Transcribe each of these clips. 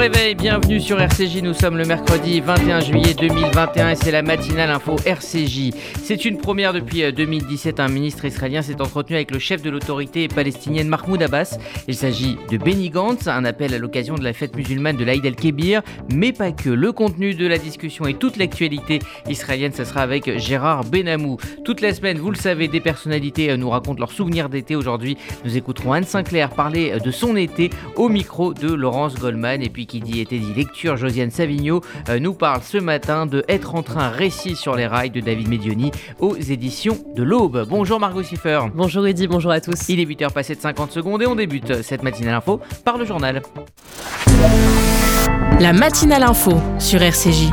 réveil, bienvenue sur RCJ. Nous sommes le mercredi 21 juillet 2021 et c'est la matinale info RCJ. C'est une première depuis 2017. Un ministre israélien s'est entretenu avec le chef de l'autorité palestinienne Mahmoud Abbas. Il s'agit de Benny Gantz, un appel à l'occasion de la fête musulmane de l'Aïd el-Kébir, mais pas que. Le contenu de la discussion et toute l'actualité israélienne, ce sera avec Gérard Benamou. Toute la semaine, vous le savez, des personnalités nous racontent leurs souvenirs d'été. Aujourd'hui, nous écouterons Anne Sinclair parler de son été au micro de Laurence Goldman. Et puis qui dit été dit lecture, Josiane Savigno euh, nous parle ce matin de Être en train, récit sur les rails de David Medioni aux éditions de l'Aube. Bonjour Margot Siffer. Bonjour Eddy, bonjour à tous. Il est 8h passé de 50 secondes et on débute cette matinale info par le journal. La matinale info sur RCJ.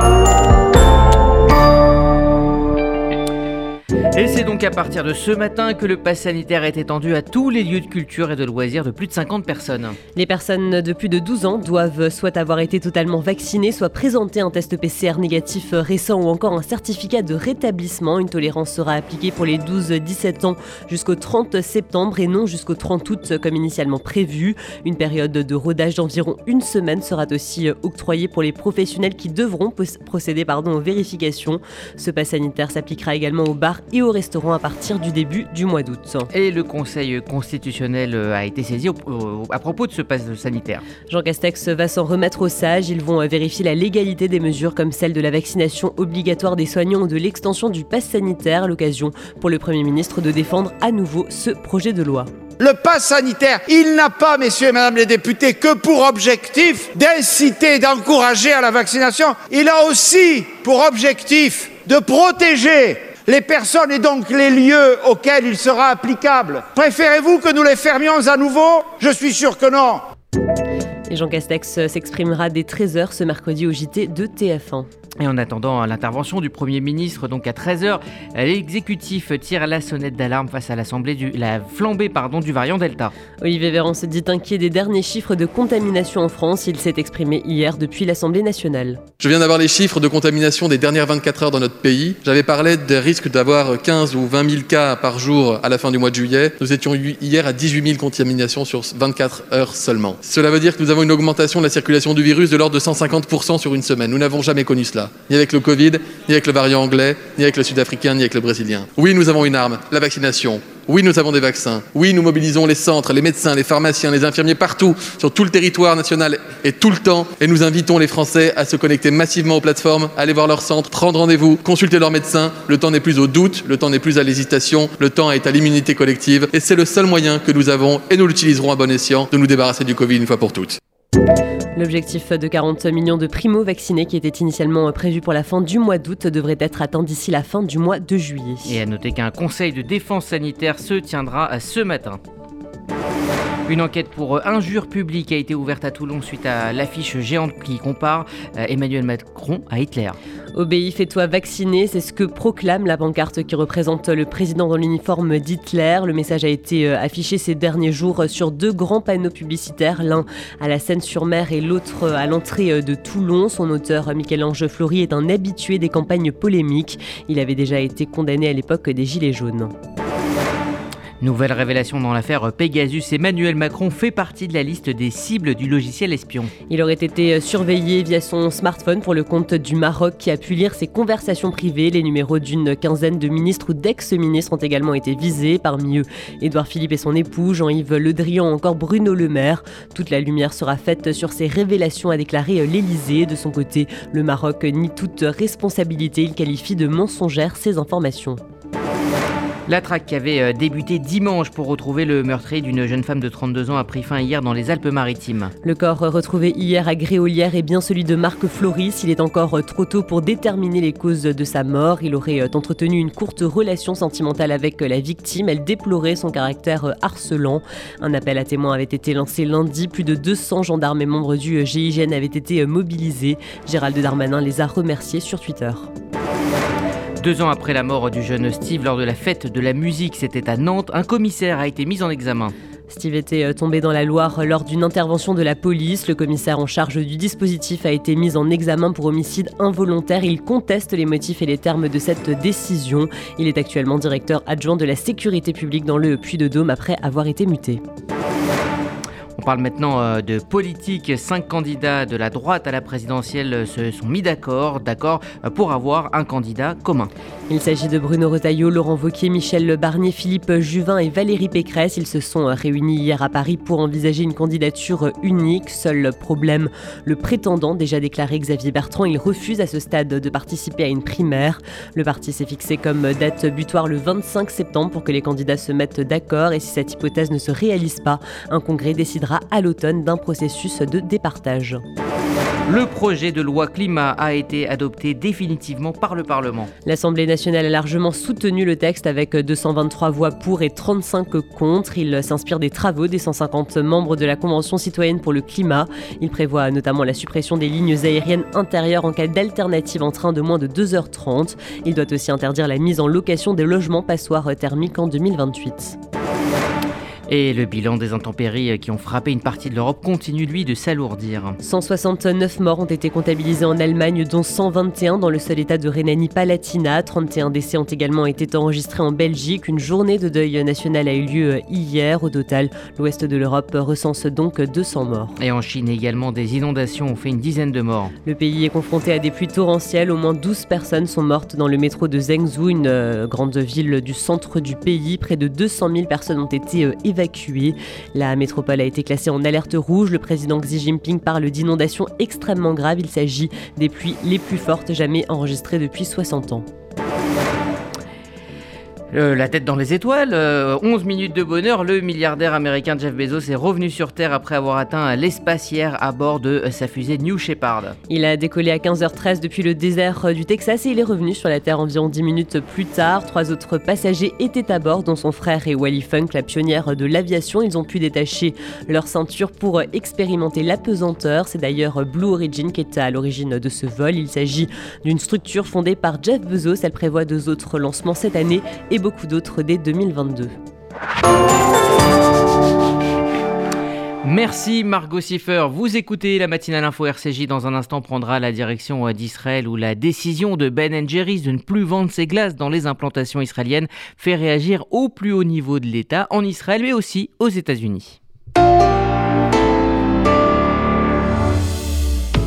Et c'est donc à partir de ce matin que le pass sanitaire est étendu à tous les lieux de culture et de loisirs de plus de 50 personnes. Les personnes de plus de 12 ans doivent soit avoir été totalement vaccinées, soit présenter un test PCR négatif récent ou encore un certificat de rétablissement. Une tolérance sera appliquée pour les 12-17 ans jusqu'au 30 septembre et non jusqu'au 30 août comme initialement prévu. Une période de rodage d'environ une semaine sera aussi octroyée pour les professionnels qui devront procéder pardon, aux vérifications. Ce pass sanitaire s'appliquera également aux bars et aux restaurant à partir du début du mois d'août. Et le Conseil constitutionnel euh, a été saisi à propos de ce pass sanitaire. Jean Castex va s'en remettre aux sages. Ils vont euh, vérifier la légalité des mesures comme celle de la vaccination obligatoire des soignants ou de l'extension du pass sanitaire. L'occasion pour le Premier ministre de défendre à nouveau ce projet de loi. Le pass sanitaire, il n'a pas, messieurs et mesdames les députés, que pour objectif d'inciter, d'encourager à la vaccination. Il a aussi pour objectif de protéger les personnes et donc les lieux auxquels il sera applicable. Préférez-vous que nous les fermions à nouveau? Je suis sûr que non. Et Jean Castex s'exprimera dès 13h ce mercredi au JT de TF1. Et en attendant l'intervention du Premier ministre, donc à 13h, l'exécutif tire la sonnette d'alarme face à l'Assemblée du, la flambée pardon, du variant Delta. Olivier Véran se dit inquiet des derniers chiffres de contamination en France. Il s'est exprimé hier depuis l'Assemblée nationale. Je viens d'avoir les chiffres de contamination des dernières 24 heures dans notre pays. J'avais parlé des risques d'avoir 15 ou 20 000 cas par jour à la fin du mois de juillet. Nous étions hier à 18 000 contaminations sur 24 heures seulement. Cela veut dire que nous avons une augmentation de la circulation du virus de l'ordre de 150% sur une semaine. Nous n'avons jamais connu cela ni avec le Covid, ni avec le variant anglais, ni avec le sud-africain, ni avec le brésilien. Oui, nous avons une arme, la vaccination. Oui, nous avons des vaccins. Oui, nous mobilisons les centres, les médecins, les pharmaciens, les infirmiers partout, sur tout le territoire national et tout le temps. Et nous invitons les Français à se connecter massivement aux plateformes, aller voir leur centre, prendre rendez-vous, consulter leur médecin. Le temps n'est plus au doute, le temps n'est plus à l'hésitation, le temps est à l'immunité collective. Et c'est le seul moyen que nous avons, et nous l'utiliserons à bon escient, de nous débarrasser du Covid une fois pour toutes. L'objectif de 40 millions de primo-vaccinés qui était initialement prévu pour la fin du mois d'août devrait être atteint d'ici la fin du mois de juillet. Et à noter qu'un conseil de défense sanitaire se tiendra ce matin. Une enquête pour injure publique a été ouverte à Toulon suite à l'affiche géante qui compare euh, Emmanuel Macron à Hitler. Obéis, fais-toi vacciner, c'est ce que proclame la pancarte qui représente le président dans l'uniforme d'Hitler. Le message a été euh, affiché ces derniers jours sur deux grands panneaux publicitaires, l'un à la Seine-sur-Mer et l'autre à l'entrée euh, de Toulon. Son auteur, Michel-Ange Flory, est un habitué des campagnes polémiques. Il avait déjà été condamné à l'époque des Gilets jaunes. Nouvelle révélation dans l'affaire Pegasus, Emmanuel Macron fait partie de la liste des cibles du logiciel espion. Il aurait été surveillé via son smartphone pour le compte du Maroc qui a pu lire ses conversations privées. Les numéros d'une quinzaine de ministres ou d'ex-ministres ont également été visés, parmi eux Édouard Philippe et son époux, Jean-Yves Le Drian, encore Bruno Le Maire. Toute la lumière sera faite sur ces révélations, a déclaré l'Elysée. De son côté, le Maroc nie toute responsabilité. Il qualifie de mensongères ces informations. La traque qui avait euh, débuté dimanche pour retrouver le meurtrier d'une jeune femme de 32 ans a pris fin hier dans les Alpes-Maritimes. Le corps retrouvé hier à Gréolière est bien celui de Marc Floris. Il est encore euh, trop tôt pour déterminer les causes de sa mort. Il aurait euh, entretenu une courte relation sentimentale avec la victime. Elle déplorait son caractère harcelant. Un appel à témoins avait été lancé lundi. Plus de 200 gendarmes et membres du GIGN avaient été mobilisés. Gérald Darmanin les a remerciés sur Twitter. Deux ans après la mort du jeune Steve lors de la fête de la musique, c'était à Nantes, un commissaire a été mis en examen. Steve était euh, tombé dans la Loire lors d'une intervention de la police. Le commissaire en charge du dispositif a été mis en examen pour homicide involontaire. Il conteste les motifs et les termes de cette décision. Il est actuellement directeur adjoint de la sécurité publique dans le Puy-de-Dôme après avoir été muté. On parle maintenant euh, de politique. Cinq candidats de la droite à la présidentielle se sont mis d'accord, d'accord pour avoir un candidat commun. Il s'agit de Bruno Retailleau, Laurent Wauquiez, Michel Barnier, Philippe Juvin et Valérie Pécresse. Ils se sont réunis hier à Paris pour envisager une candidature unique. Seul problème, le prétendant déjà déclaré Xavier Bertrand, il refuse à ce stade de participer à une primaire. Le parti s'est fixé comme date butoir le 25 septembre pour que les candidats se mettent d'accord et si cette hypothèse ne se réalise pas, un congrès décidera à l'automne d'un processus de départage. Le projet de loi climat a été adopté définitivement par le Parlement. L'Assemblée nationale a largement soutenu le texte avec 223 voix pour et 35 contre. Il s'inspire des travaux des 150 membres de la Convention citoyenne pour le climat. Il prévoit notamment la suppression des lignes aériennes intérieures en cas d'alternative en train de moins de 2h30. Il doit aussi interdire la mise en location des logements passoires thermiques en 2028. Et le bilan des intempéries qui ont frappé une partie de l'Europe continue, lui, de s'alourdir. 169 morts ont été comptabilisés en Allemagne, dont 121 dans le seul état de Rhénanie-Palatinat. 31 décès ont également été enregistrés en Belgique. Une journée de deuil national a eu lieu hier. Au total, l'ouest de l'Europe recense donc 200 morts. Et en Chine également, des inondations ont fait une dizaine de morts. Le pays est confronté à des pluies torrentielles. Au moins 12 personnes sont mortes dans le métro de Zhengzhou, une euh, grande ville du centre du pays. Près de 200 000 personnes ont été évacuées la métropole a été classée en alerte rouge. Le président Xi Jinping parle d'inondations extrêmement graves. Il s'agit des pluies les plus fortes jamais enregistrées depuis 60 ans. Euh, la tête dans les étoiles, 11 euh, minutes de bonheur, le milliardaire américain Jeff Bezos est revenu sur Terre après avoir atteint l'espace hier à bord de sa fusée New Shepard. Il a décollé à 15h13 depuis le désert du Texas et il est revenu sur la Terre environ 10 minutes plus tard. Trois autres passagers étaient à bord, dont son frère et Wally Funk, la pionnière de l'aviation. Ils ont pu détacher leur ceinture pour expérimenter la pesanteur. C'est d'ailleurs Blue Origin qui est à l'origine de ce vol. Il s'agit d'une structure fondée par Jeff Bezos. Elle prévoit deux autres lancements cette année beaucoup d'autres dès 2022. Merci Margot Siffer. Vous écoutez la matinale info RCJ. Dans un instant, prendra la direction d'Israël où la décision de Ben Jerry's de ne plus vendre ses glaces dans les implantations israéliennes fait réagir au plus haut niveau de l'État en Israël mais aussi aux États-Unis.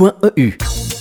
Radio.eu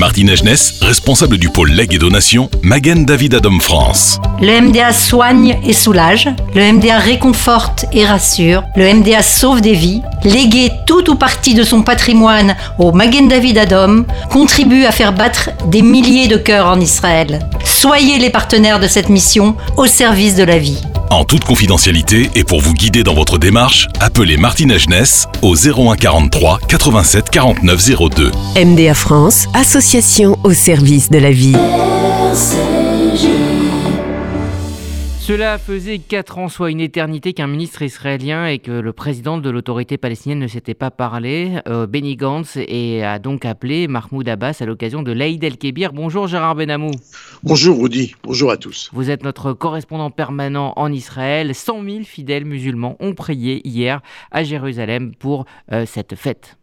Martine Agenès, responsable du pôle legs et donation, Magen David Adom France. Le MDA soigne et soulage, le MDA réconforte et rassure, le MDA sauve des vies. Léguer tout ou partie de son patrimoine au Magen David Adom contribue à faire battre des milliers de cœurs en Israël. Soyez les partenaires de cette mission au service de la vie. En toute confidentialité et pour vous guider dans votre démarche, appelez Martine Agenès au 01 43 87 49 02. MDA France, association au service de la vie. Cela faisait 4 ans, soit une éternité, qu'un ministre israélien et que le président de l'autorité palestinienne ne s'étaient pas parlé. Euh, Benny Gantz et a donc appelé Mahmoud Abbas à l'occasion de l'Aïd el-Kébir. Bonjour Gérard Benamou. Bonjour Rudy, bonjour à tous. Vous êtes notre correspondant permanent en Israël. 100 000 fidèles musulmans ont prié hier à Jérusalem pour euh, cette fête.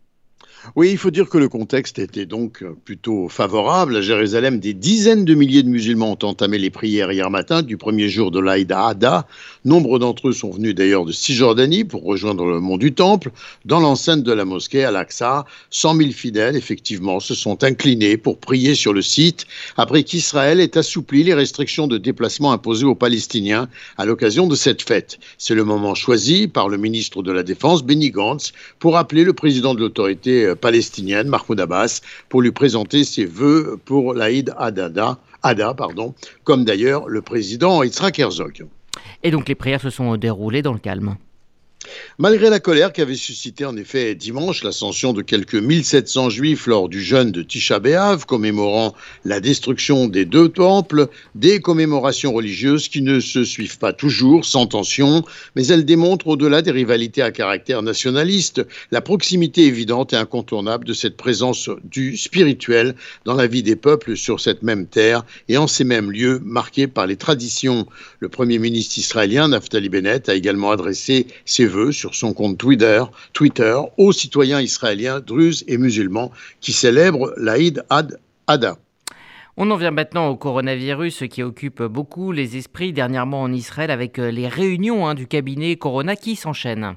Oui, il faut dire que le contexte était donc plutôt favorable. À Jérusalem, des dizaines de milliers de musulmans ont entamé les prières hier matin du premier jour de l'Aïd Hada. Nombre d'entre eux sont venus d'ailleurs de Cisjordanie pour rejoindre le mont du Temple. Dans l'enceinte de la mosquée Al-Aqsa, 100 000 fidèles, effectivement, se sont inclinés pour prier sur le site après qu'Israël ait assoupli les restrictions de déplacement imposées aux Palestiniens à l'occasion de cette fête. C'est le moment choisi par le ministre de la Défense, Benny Gantz, pour appeler le président de l'autorité palestinienne, Mahmoud Abbas, pour lui présenter ses vœux pour l'Aïd Adada, Ada, pardon, comme d'ailleurs le président Yitzhak Herzog. Et donc les prières se sont déroulées dans le calme. Malgré la colère qu'avait suscité en effet dimanche l'ascension de quelques 1700 juifs lors du jeûne de Tisha B'Av commémorant la destruction des deux temples, des commémorations religieuses qui ne se suivent pas toujours sans tension, mais elles démontrent au-delà des rivalités à caractère nationaliste la proximité évidente et incontournable de cette présence du spirituel dans la vie des peuples sur cette même terre et en ces mêmes lieux marqués par les traditions. Le premier ministre israélien Naftali Bennett a également adressé ses vœux sur son compte Twitter, Twitter aux citoyens israéliens, druzes et musulmans qui célèbrent l'Aïd Ad-Ada. On en vient maintenant au coronavirus qui occupe beaucoup les esprits dernièrement en Israël avec les réunions hein, du cabinet Corona qui s'enchaînent.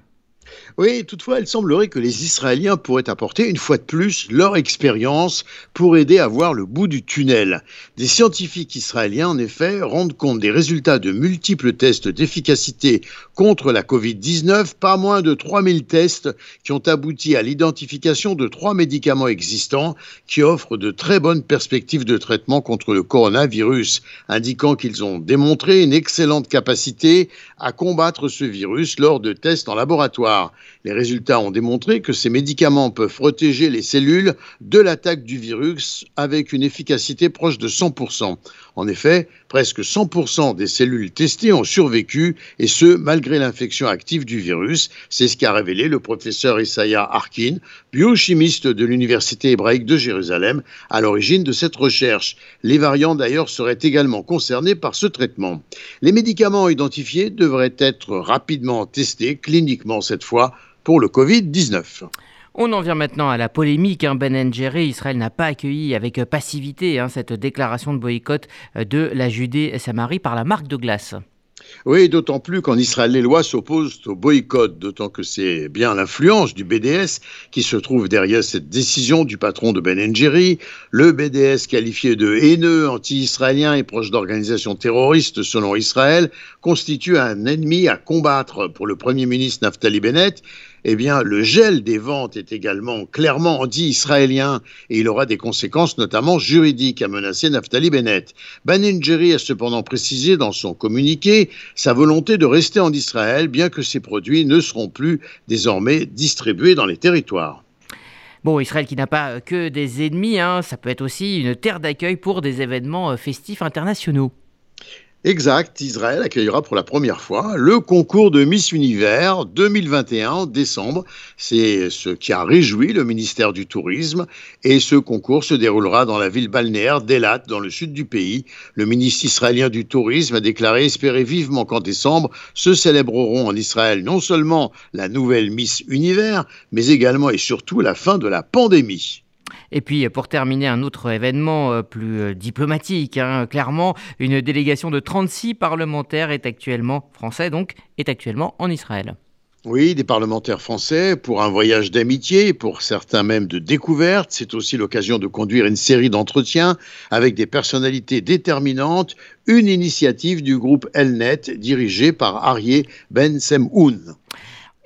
Oui, toutefois, il semblerait que les Israéliens pourraient apporter une fois de plus leur expérience pour aider à voir le bout du tunnel. Des scientifiques israéliens, en effet, rendent compte des résultats de multiples tests d'efficacité contre la Covid-19, pas moins de 3000 tests qui ont abouti à l'identification de trois médicaments existants qui offrent de très bonnes perspectives de traitement contre le coronavirus, indiquant qu'ils ont démontré une excellente capacité à combattre ce virus lors de tests en laboratoire. now Les résultats ont démontré que ces médicaments peuvent protéger les cellules de l'attaque du virus avec une efficacité proche de 100%. En effet, presque 100% des cellules testées ont survécu, et ce, malgré l'infection active du virus. C'est ce qu'a révélé le professeur Isaiah Harkin, biochimiste de l'Université hébraïque de Jérusalem, à l'origine de cette recherche. Les variants, d'ailleurs, seraient également concernés par ce traitement. Les médicaments identifiés devraient être rapidement testés cliniquement cette fois pour le Covid-19. On en vient maintenant à la polémique. Hein. Ben Jerry, Israël n'a pas accueilli avec passivité hein, cette déclaration de boycott euh, de la Judée-Samarie par la marque de glace. Oui, d'autant plus qu'en Israël, les lois s'opposent au boycott, d'autant que c'est bien l'influence du BDS qui se trouve derrière cette décision du patron de Ben Jerry. Le BDS, qualifié de haineux, anti-israélien et proche d'organisations terroristes selon Israël, constitue un ennemi à combattre pour le Premier ministre Naftali Bennett eh bien, le gel des ventes est également clairement anti-israélien et il aura des conséquences notamment juridiques, a menacé Naftali Bennett. Ben a cependant précisé dans son communiqué sa volonté de rester en Israël, bien que ses produits ne seront plus désormais distribués dans les territoires. Bon, Israël qui n'a pas que des ennemis, hein, ça peut être aussi une terre d'accueil pour des événements euh, festifs internationaux. Exact, Israël accueillera pour la première fois le concours de Miss Univers 2021 en décembre. C'est ce qui a réjoui le ministère du Tourisme et ce concours se déroulera dans la ville balnéaire d'Elat dans le sud du pays. Le ministre israélien du Tourisme a déclaré espérer vivement qu'en décembre se célébreront en Israël non seulement la nouvelle Miss Univers, mais également et surtout la fin de la pandémie. Et puis pour terminer, un autre événement euh, plus euh, diplomatique, hein, clairement, une délégation de 36 parlementaires est actuellement, français donc, est actuellement en Israël. Oui, des parlementaires français pour un voyage d'amitié, pour certains même de découverte. C'est aussi l'occasion de conduire une série d'entretiens avec des personnalités déterminantes, une initiative du groupe Elnet dirigé par Arié Ben Semoun.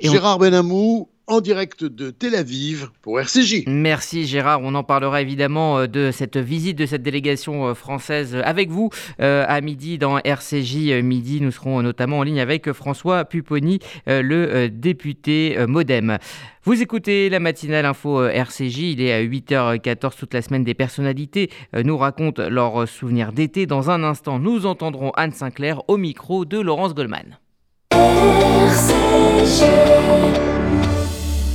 Gérard Benamou, en direct de Tel Aviv pour RCJ. Merci Gérard, on en parlera évidemment euh, de cette visite de cette délégation euh, française avec vous euh, à midi dans RCJ midi. Nous serons notamment en ligne avec François Pupponi, le député Modem. Vous écoutez la matinale info RCJ, il est à 8h14 toute la semaine. Des personnalités nous racontent leurs souvenirs d'été. Dans un instant, nous entendrons Anne Sinclair au micro de Laurence Goldman. RCJ.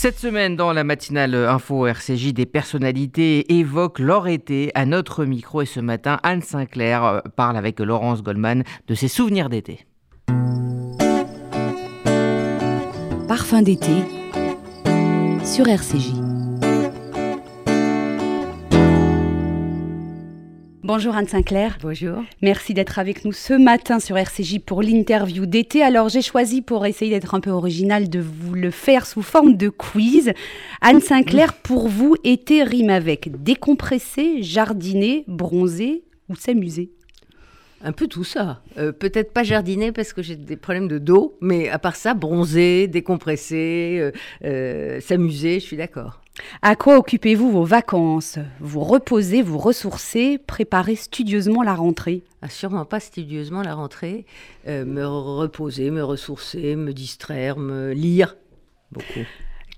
Cette semaine, dans la matinale Info RCJ, des personnalités évoquent leur été à notre micro. Et ce matin, Anne Sinclair euh, parle avec Laurence Goldman de ses souvenirs d'été. Parfum d'été sur RCJ. Bonjour Anne Sinclair. Bonjour. Merci d'être avec nous ce matin sur RCJ pour l'interview d'été. Alors j'ai choisi pour essayer d'être un peu original de vous le faire sous forme de quiz. Anne Sinclair, pour vous, été rime avec décompresser, jardiner, bronzer ou s'amuser? Un peu tout ça. Euh, Peut-être pas jardiner parce que j'ai des problèmes de dos, mais à part ça, bronzer, décompresser, euh, euh, s'amuser, je suis d'accord. À quoi occupez-vous vos vacances? Vous reposez, vous ressourcez, préparez studieusement la rentrée Ah, sûrement pas studieusement la rentrée. Euh, me reposer, me ressourcer, me distraire, me lire. Beaucoup.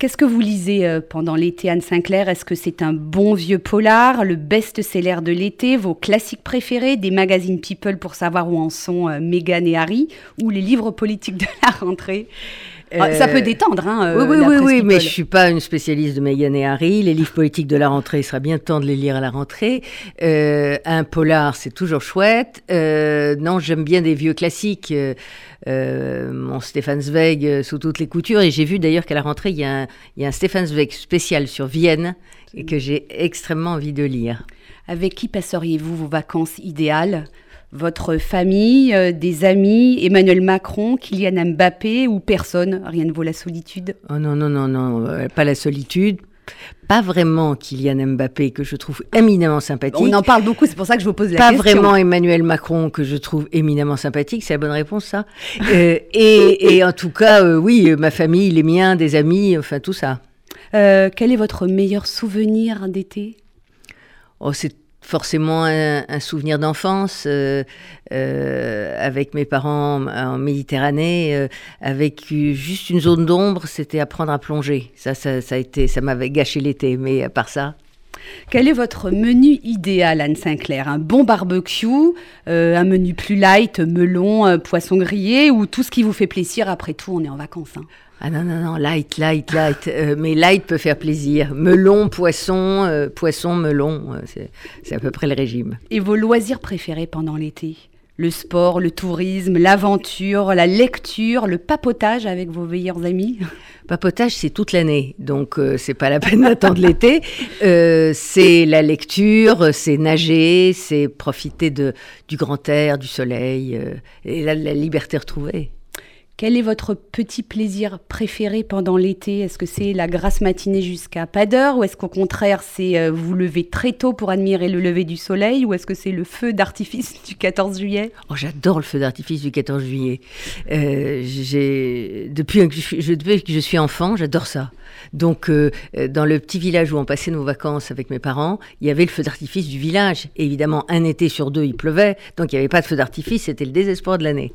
Qu'est-ce que vous lisez euh, pendant l'été, Anne Sinclair? Est-ce que c'est un bon vieux polar, le best-seller de l'été, vos classiques préférés, des magazines People pour savoir où en sont euh, Meghan et Harry, ou les livres politiques de la rentrée? Ah, Ça Euh, peut détendre, hein, oui, euh, oui, la oui, oui, mais je suis pas une spécialiste de Meghan et Harry. Les livres politiques de la rentrée, il sera bien temps de les lire à la rentrée. Euh, un polar, c'est toujours chouette. Euh, non, j'aime bien des vieux classiques. Euh, euh, mon Stéphane Zweig euh, sous toutes les coutures. Et j'ai vu d'ailleurs qu'à la rentrée, il y, a un, il y a un Stéphane Zweig spécial sur Vienne et que j'ai extrêmement envie de lire. Avec qui passeriez-vous vos vacances idéales? Votre famille, euh, des amis, Emmanuel Macron, Kylian Mbappé ou personne Rien ne vaut la solitude? Oh non, non, non, non, euh, pas la solitude. Pas vraiment Kylian Mbappé, que je trouve éminemment sympathique. On en parle beaucoup, c'est pour ça que je vous pose la Pas question. vraiment Emmanuel Macron, que je trouve éminemment sympathique, c'est la bonne réponse, ça. Euh, et, et en tout cas, oui, ma famille, les miens, des amis, enfin tout ça. Quel est votre meilleur souvenir d'été? Oh, c'est forcément un, souvenir d'enfance euh, euh, avec mes parents en, Méditerranée, euh, avec juste une zone d'ombre, c'était apprendre à plonger. Ça, ça, a été, ça m'avait gâché l'été, mais à part ça. Quel est votre menu idéal, Anne Sinclair? Un bon barbecue, un menu plus light, melon, poisson grillé ou tout ce qui vous fait plaisir Après tout, on est en vacances. hein? Ah non, non, non, light, light, light. Euh, mais light peut faire plaisir. Melon, poisson, euh, poisson, melon, euh, c'est- c'est à peu près le régime. Et vos loisirs préférés pendant l'été? Le sport, le tourisme, l'aventure, la lecture, le papotage avec vos meilleurs amis? Papotage, c'est toute l'année, donc c'est pas la peine d'attendre l'été. C'est la lecture, c'est nager, c'est profiter de, du grand air, du soleil et la, la liberté retrouvée. Quel est votre petit plaisir préféré pendant l'été? Est-ce que c'est la grasse matinée jusqu'à pas d'heure Ou est-ce qu'au contraire, c'est euh, vous lever très tôt pour admirer le lever du soleil Ou est-ce que c'est le feu d'artifice du 14 juillet? Oh, j'adore le feu d'artifice du 14 juillet. Euh, depuis que je suis, enfant, j'adore ça. Donc, euh, dans le petit village où on passait nos vacances avec mes parents, il y avait le feu d'artifice du village. Évidemment, un été sur deux, il pleuvait, donc il n'y avait pas de feu d'artifice. C'était le désespoir de l'année.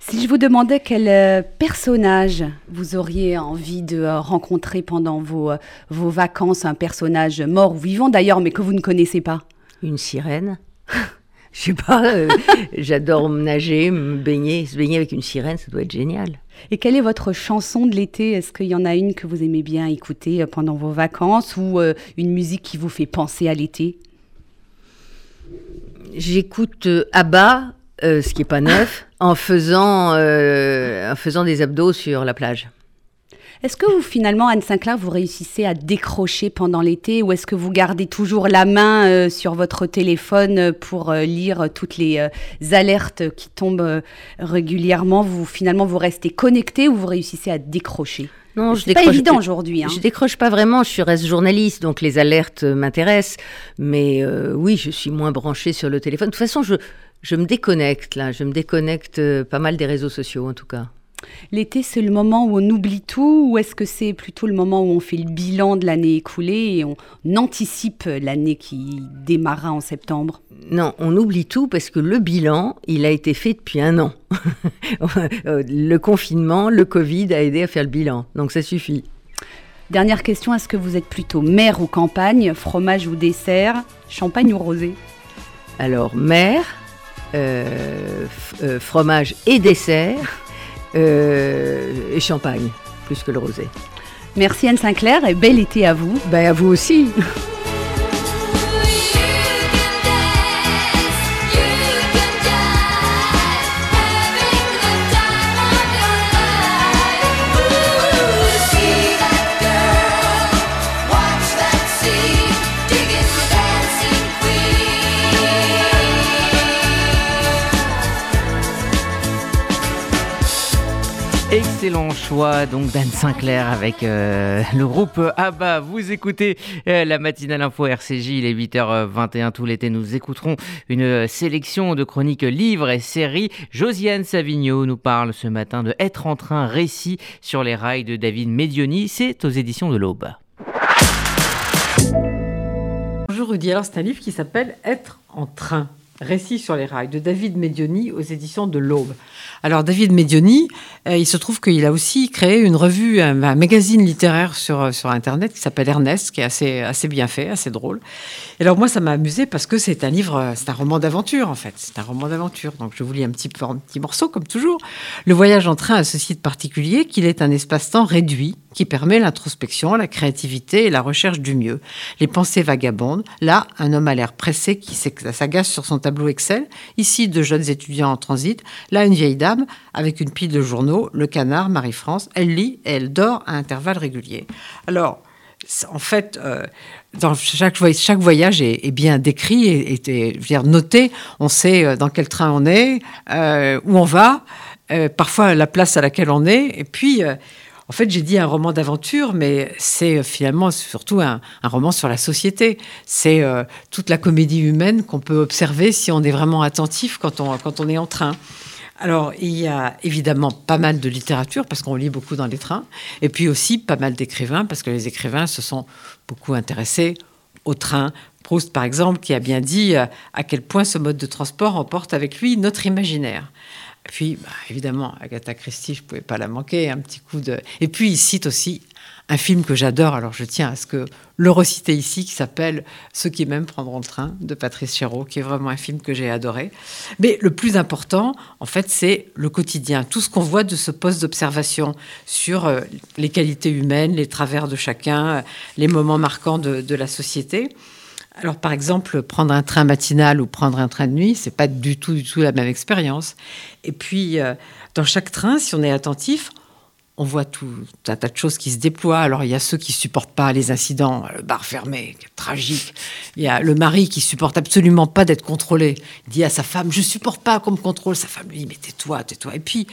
Si je vous demandais quel euh, personnage vous auriez envie de euh, rencontrer pendant vos, euh, vos vacances, un personnage mort ou vivant d'ailleurs, mais que vous ne connaissez pas? Une sirène Je sais pas, euh, j'adore nager, me baigner. Se baigner avec une sirène, ça doit être génial. Et quelle est votre chanson de l'été? Est-ce qu'il y en a une que vous aimez bien écouter pendant vos vacances ou euh, une musique qui vous fait penser à l'été? J'écoute euh, ABBA, ce qui est pas neuf, en faisant, en faisant des abdos sur la plage. Est-ce que vous, finalement, Anne Sinclair, vous réussissez à décrocher pendant l'été ou est-ce que vous gardez toujours la main euh, sur votre téléphone pour euh, lire toutes les euh, alertes qui tombent régulièrement? Vous, Finalement, vous restez connecté ou vous réussissez à décrocher? Non, je décroche pas évident aujourd'hui. Hein. Je décroche pas vraiment. Je reste journaliste, donc les alertes m'intéressent. Mais oui, je suis moins branchée sur le téléphone. De toute façon, je, je me déconnecte là. Je me déconnecte pas mal des réseaux sociaux, en tout cas. L'été, c'est le moment où on oublie tout ou est-ce que c'est plutôt le moment où on fait le bilan de l'année écoulée et on anticipe l'année qui démarra en septembre? Non, on oublie tout parce que le bilan, il a été fait depuis un an. le confinement, le Covid a aidé à faire le bilan, donc ça suffit. Dernière question, est-ce que vous êtes plutôt mer ou campagne, fromage ou dessert, champagne ou rosé? Alors, mer, euh, euh, fromage et dessert euh, et champagne, plus que le rosé. Merci Anne Sinclair et bel été à vous. Ben à vous aussi. Excellent choix donc d'Anne Sinclair avec euh, le groupe ABBA. Vous écoutez euh, la matinale info RCJ, il est 8h21 tout l'été. Nous écouterons une sélection de chroniques livres et séries. Josiane Savigno nous parle ce matin de Être en train, récit sur les rails de David Medioni. C'est aux éditions de l'Aube. Bonjour Rudy, alors c'est un livre qui s'appelle Être en train. Récit sur les rails de David Medioni aux éditions de l'Aube. Alors David Medioni, euh, il se trouve qu'il a aussi créé une revue, un, magazine littéraire sur, euh, sur Internet qui s'appelle Ernest, qui est assez, assez bien fait, assez drôle. Et alors moi, ça m'a amusé parce que c'est un livre, euh, c'est un roman d'aventure en fait. C'est un roman d'aventure. Donc je vous lis un petit, un petit morceau comme toujours. Le voyage en train a ceci de particulier qu'il est un espace-temps réduit qui permet l'introspection, la créativité et la recherche du mieux. Les pensées vagabondent. Là, un homme a l'air pressé qui s'agace sur son tableau Excel. Ici, deux jeunes étudiants en transit. Là, une vieille dame avec une pile de journaux. Le canard, Marie-France. Elle lit et elle dort à intervalles réguliers. Alors, en fait, euh, dans chaque, chaque voyage est, bien décrit et, et, noté. On sait euh, dans quel train on est, euh, où on va, parfois la place à laquelle on est. Et puis, en fait, j'ai dit un roman d'aventure, mais c'est euh, finalement surtout un, roman sur la société. C'est euh, toute la comédie humaine qu'on peut observer si on est vraiment attentif quand on, quand on est en train. Alors, il y a évidemment pas mal de littérature, parce qu'on lit beaucoup dans les trains, et puis aussi pas mal d'écrivains, parce que les écrivains se sont beaucoup intéressés au train. Proust, par exemple, qui a bien dit euh, à quel point ce mode de transport emporte avec lui notre imaginaire. Puis, bah, évidemment, Agatha Christie, je ne pouvais pas la manquer, un petit coup de... Et puis, il cite aussi un film que j'adore, alors je tiens à ce que le reciter ici, qui s'appelle Ceux qui m'aiment prendront le train, de Patrice Chéreau, qui est vraiment un film que j'ai adoré. Mais le plus important, en fait, c'est le quotidien, tout ce qu'on voit de ce poste d'observation sur euh, les qualités humaines, les travers de chacun, les moments marquants de la société. Alors, par exemple, prendre un train matinal ou prendre un train de nuit, c'est pas du tout, du tout la même expérience. Et puis, euh, dans chaque train, si on est attentif, on voit tout un tas de choses qui se déploient. Alors, il y a ceux qui supportent pas les incidents, le bar fermé, tragique. Il y a le mari qui supporte absolument pas d'être contrôlé. Il dit à sa femme, je supporte pas qu'on me contrôle. Sa femme lui dit, mais tais-toi, tais-toi. Et puis,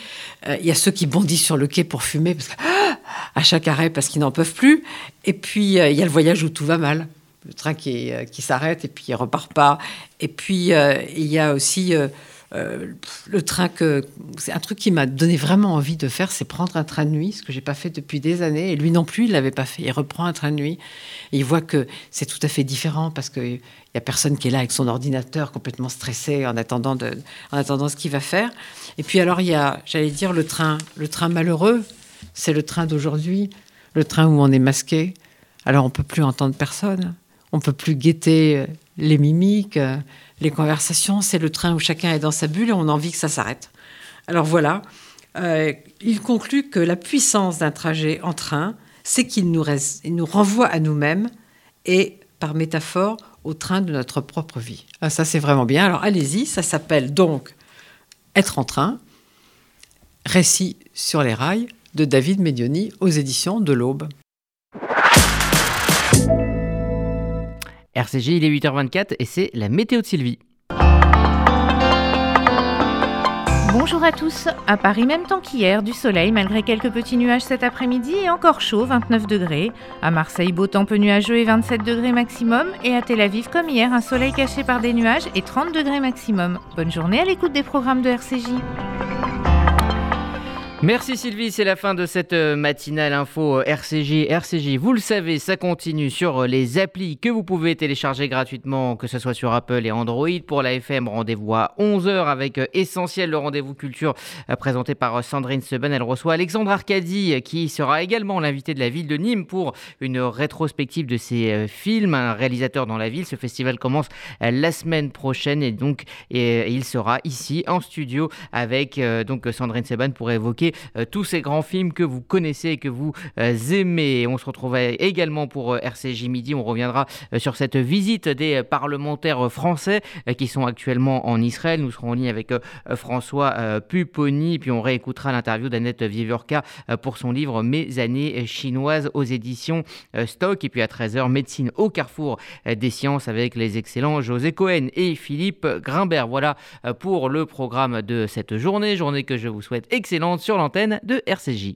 euh, il y a ceux qui bondissent sur le quai pour fumer à chaque arrêt parce qu'ils n'en peuvent plus. Et puis, euh, il y a le voyage où tout va mal le train qui, euh, qui s'arrête et puis il repart pas. Et puis euh, il y a aussi euh, le train que c'est un truc qui m'a donné vraiment envie de faire, c'est prendre un train de nuit, ce que j'ai pas fait depuis des années. Et lui non plus, il l'avait pas fait. Il reprend un train de nuit et il voit que c'est tout à fait différent parce que il y a personne qui est là avec son ordinateur complètement stressé en attendant de, en attendant ce qu'il va faire. Et puis alors il y a, j'allais dire le train, le train malheureux, c'est le train d'aujourd'hui, le train où on est masqué. Alors on peut plus entendre personne. On peut plus guetter euh, les mimiques, euh, les conversations. C'est le train où chacun est dans sa bulle et on a envie que ça s'arrête. Alors voilà, euh, il conclut que la puissance d'un trajet en train, c'est qu'il nous, nous renvoie à nous-mêmes et, par métaphore, au train de notre propre vie. Ah, ça, c'est vraiment bien. Alors allez-y, ça s'appelle donc Être en train. Récit sur les rails de David Medioni aux éditions de l'Aube. RCG, il est 8h24 et c'est la météo de Sylvie. Bonjour à tous. À Paris, même temps qu'hier, du soleil malgré quelques petits nuages cet après-midi et encore chaud, 29 degrés. À Marseille, beau temps peu nuageux et 27 degrés maximum. Et à Tel Aviv, comme hier, un soleil caché par des nuages et 30 degrés maximum. Bonne journée à l'écoute des programmes de RCJ. Merci Sylvie, c'est la fin de cette euh, matinale info RCJ. Euh, RCJ, vous le savez, ça continue sur euh, les applis que vous pouvez télécharger gratuitement, que ce soit sur Apple et Android. Pour la FM, rendez-vous à 11h avec Essentiel, le rendez-vous culture présenté par Sandrine Seben. Elle reçoit Alexandre Arcadi qui sera également l'invité de la ville de Nîmes pour une rétrospective de ses films. Un réalisateur dans la ville. Ce festival commence la semaine prochaine et donc il sera ici en studio avec Sandrine Seben pour évoquer euh, tous ces grands films que vous connaissez et que vous euh, aimez. On se retrouve également pour euh, RCJ Midi. On reviendra sur cette visite des parlementaires français qui sont actuellement en Israël. Nous serons en ligne avec François Pupponi. Puis on réécoutera l'interview d'Annette Viverka pour son livre Mes années chinoises aux éditions Stock. Et puis à 13h, médecine au carrefour des sciences avec les excellents José Cohen et Philippe Grimbert. Voilà pour le programme de cette journée. Journée que je vous souhaite excellente sur l'antenne de RCJ.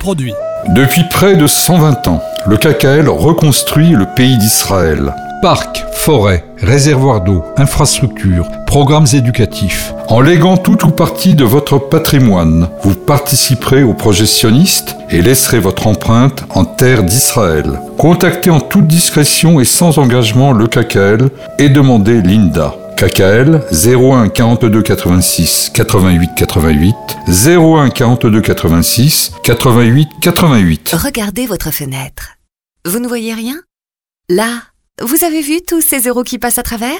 Depuis près de 120 ans, le KKL reconstruit le pays d'Israël. Parcs, forêts, réservoirs d'eau, infrastructures, programmes éducatifs. En léguant tout ou partie de votre patrimoine, vous participerez au projet sioniste et laisserez votre empreinte en terre d'Israël. Contactez en toute discrétion et sans engagement le KKL et demandez Linda. KKL 01 42 86 88 88 01 42 86 88 88. Regardez votre fenêtre. Vous ne voyez rien? Là, vous avez vu tous ces euros qui passent à travers?